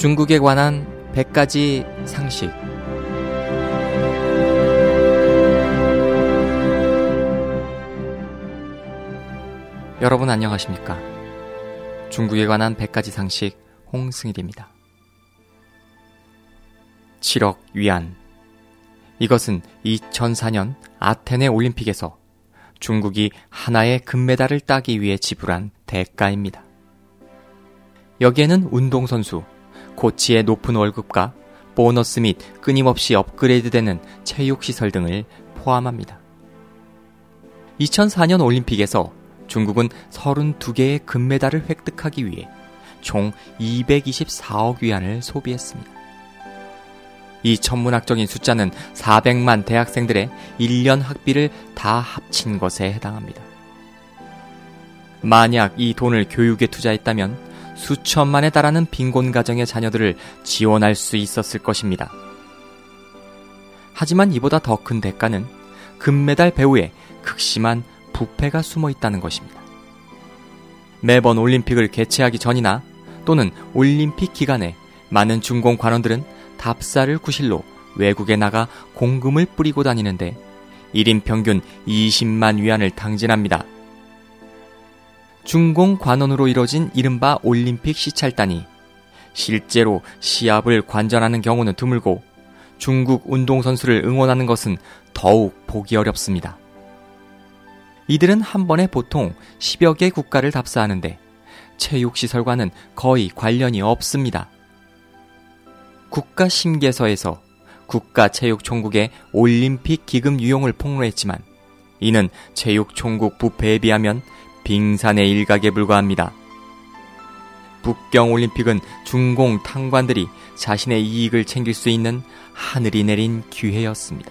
중국에 관한 100가지 상식. 여러분 안녕하십니까? 중국에 관한 100가지 상식 홍승일입니다. 7억 위안. 이것은 2004년 아테네 올림픽에서 중국이 하나의 금메달을 따기 위해 지불한 대가입니다. 여기에는 운동선수, 코치의 높은 월급과 보너스 및 끊임없이 업그레이드되는 체육시설 등을 포함합니다. 2004년 올림픽에서 중국은 32개의 금메달을 획득하기 위해 총 224억 위안을 소비했습니다. 이 천문학적인 숫자는 400만 대학생들의 1년 학비를 다 합친 것에 해당합니다. 만약 이 돈을 교육에 투자했다면 수천만에 달하는 빈곤 가정의 자녀들을 지원할 수 있었을 것입니다. 하지만 이보다 더 큰 대가는 금메달 배후에 극심한 부패가 숨어 있다는 것입니다. 매번 올림픽을 개최하기 전이나 또는 올림픽 기간에 많은 중공 관원들은 답사를 구실로 외국에 나가 공금을 뿌리고 다니는데 1인 평균 20만 위안을 당진합니다. 중공 관원으로 이뤄진 이른바 올림픽 시찰단이 실제로 시합을 관전하는 경우는 드물고 중국 운동선수를 응원하는 것은 더욱 보기 어렵습니다. 이들은 한 번에 보통 10여 개 국가를 답사하는데 체육시설과는 거의 관련이 없습니다. 국가심계서에서 국가체육총국의 올림픽 기금 유용을 폭로했지만 이는 체육총국 부패에 비하면 빙산의 일각에 불과합니다. 북경 올림픽은 중공 탕관들이 자신의 이익을 챙길 수 있는 하늘이 내린 기회였습니다.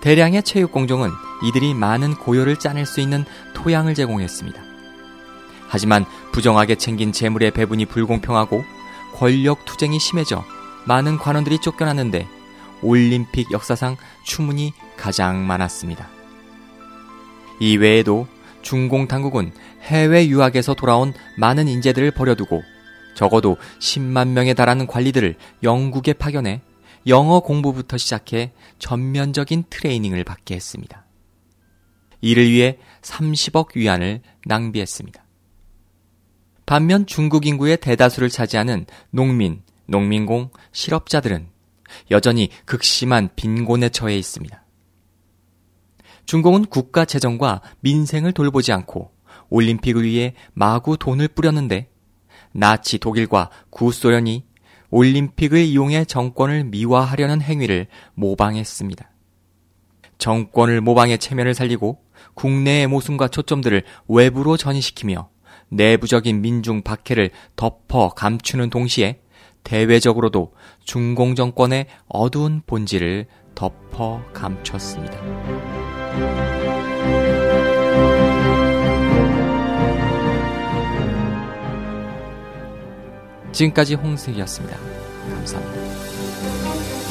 대량의 체육 공정은 이들이 많은 고요를 짜낼 수 있는 토양을 제공했습니다. 하지만 부정하게 챙긴 재물의 배분이 불공평하고 권력 투쟁이 심해져 많은 관원들이 쫓겨났는데 올림픽 역사상 추문이 가장 많았습니다. 이 외에도 중공 당국은 해외 유학에서 돌아온 많은 인재들을 버려두고 적어도 10만 명에 달하는 관리들을 영국에 파견해 영어 공부부터 시작해 전면적인 트레이닝을 받게 했습니다. 이를 위해 30억 위안을 낭비했습니다. 반면 중국 인구의 대다수를 차지하는 농민, 농민공, 실업자들은 여전히 극심한 빈곤에 처해 있습니다. 중공은 국가 재정과 민생을 돌보지 않고 올림픽을 위해 마구 돈을 뿌렸는데 나치 독일과 구소련이 올림픽을 이용해 정권을 미화하려는 행위를 모방했습니다. 정권을 모방해 체면을 살리고 국내의 모순과 초점들을 외부로 전이시키며 내부적인 민중 박해를 덮어 감추는 동시에 대외적으로도 중공 정권의 어두운 본질을 덮어 감췄습니다. 지금까지 홍승이었습니다. 감사합니다.